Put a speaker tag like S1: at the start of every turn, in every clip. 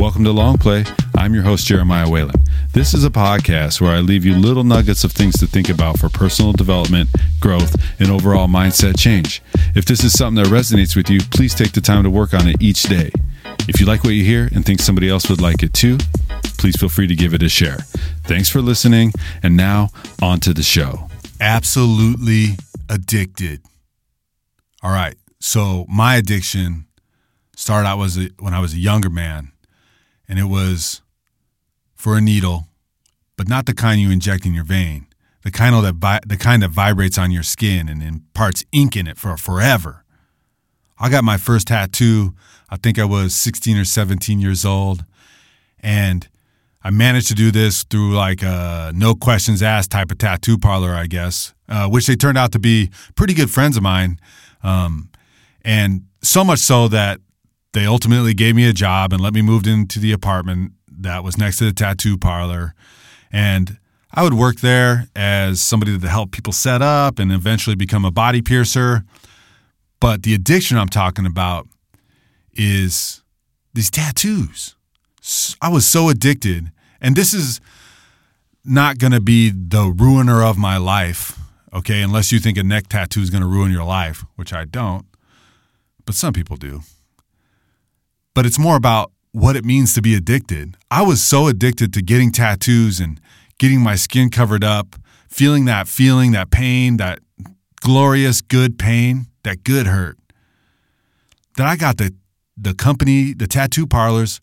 S1: Welcome to Long Play. I'm your host, Jeremiah Whalen. This is a podcast where I leave you little nuggets of things to think about for personal development, growth, and overall mindset change. If this is something that resonates with you, please take the time to work on it each day. If you like what you hear and think somebody else would like it too, please feel free to give it a share. Thanks for listening, and now on to the show.
S2: Absolutely addicted. All right. So my addiction started out was when I was a younger man, and it was for a needle, but not the kind you inject in your vein. The kind that the kind that vibrates on your skin and imparts ink in it for forever. I got my first tattoo. I think I was 16 or 17 years old, and I managed to do this through like a no questions asked type of tattoo parlor, I guess, uh, which they turned out to be pretty good friends of mine. Um, and so much so that they ultimately gave me a job and let me move into the apartment that was next to the tattoo parlor. And I would work there as somebody to help people set up and eventually become a body piercer. But the addiction I'm talking about is these tattoos. I was so addicted. And this is not going to be the ruiner of my life, okay? Unless you think a neck tattoo is going to ruin your life, which I don't. But some people do. But it's more about what it means to be addicted. I was so addicted to getting tattoos and getting my skin covered up, feeling that feeling, that pain, that glorious good pain, that good hurt. That I got the the company, the tattoo parlors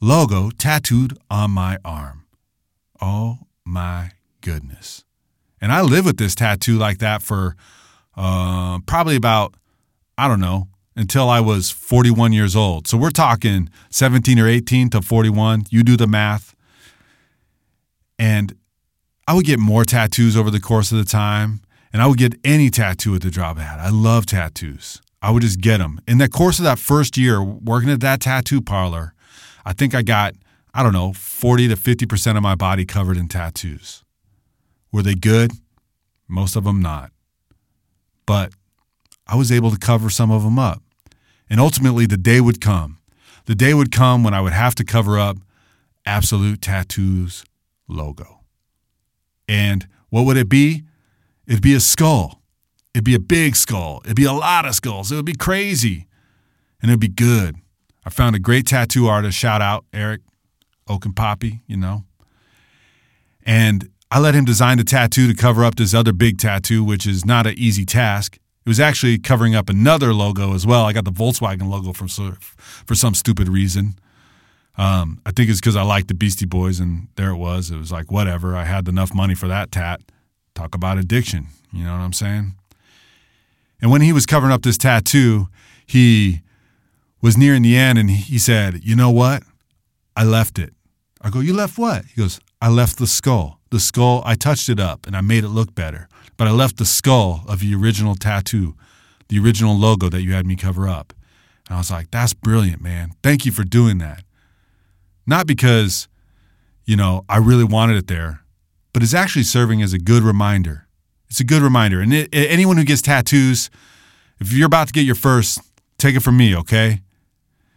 S2: logo tattooed on my arm. Oh my goodness. And I lived with this tattoo like that for uh, probably about, I don't know, until I was 41 years old. So we're talking 17 or 18 to 41. You do the math. And I would get more tattoos over the course of the time, and I would get any tattoo at the drop of hat. I love tattoos. I would just get them. In the course of that first year working at that tattoo parlor, I think I got, I don't know, 40 to 50% of my body covered in tattoos. Were they good? Most of them not. But I was able to cover some of them up. And ultimately, the day would come. The day would come when I would have to cover up Absolute Tattoos logo. And what would it be? It'd be a skull. It'd be a big skull. It'd be a lot of skulls. It would be crazy. And it'd be good. I found a great tattoo artist. Shout out Eric Okenpoppy, you know. And I let him design the tattoo to cover up this other big tattoo, which is not an easy task. It was actually covering up another logo as well. I got the Volkswagen logo from for some stupid reason. Um, I think it's because I liked the Beastie Boys, and there it was. It was like whatever. I had enough money for that tat. Talk about addiction. You know what I'm saying? And when he was covering up this tattoo, he was nearing the end, and he said, "You know what? I left it." I go, "You left what?" He goes, "I left the skull." the skull, I touched it up and I made it look better. But I left the skull of the original tattoo, the original logo that you had me cover up. And I was like, that's brilliant, man. Thank you for doing that. Not because, you know, I really wanted it there, but it's actually serving as a good reminder. It's a good reminder. And it, anyone who gets tattoos, if you're about to get your first, take it from me, okay?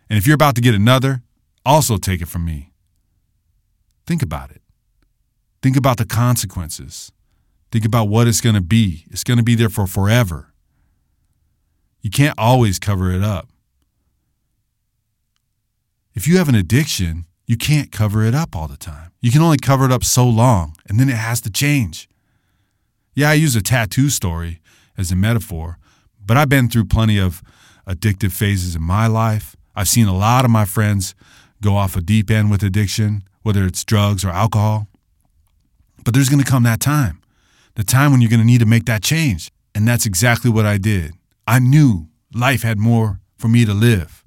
S2: And if you're about to get another, also take it from me. Think about it. Think about the consequences. Think about what it's going to be. It's going to be there for forever. You can't always cover it up. If you have an addiction, you can't cover it up all the time. You can only cover it up so long, and then it has to change. Yeah, I use a tattoo story as a metaphor, but I've been through plenty of addictive phases in my life. I've seen a lot of my friends go off a deep end with addiction, whether it's drugs or alcohol. But there's going to come that time, the time when you're going to need to make that change. And that's exactly what I did. I knew life had more for me to live.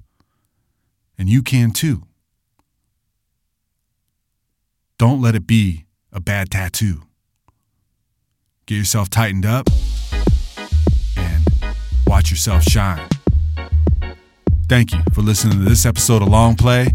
S2: And you can too. Don't let it be a bad tattoo. Get yourself tightened up and watch yourself shine. Thank you for listening to this episode of Long Play.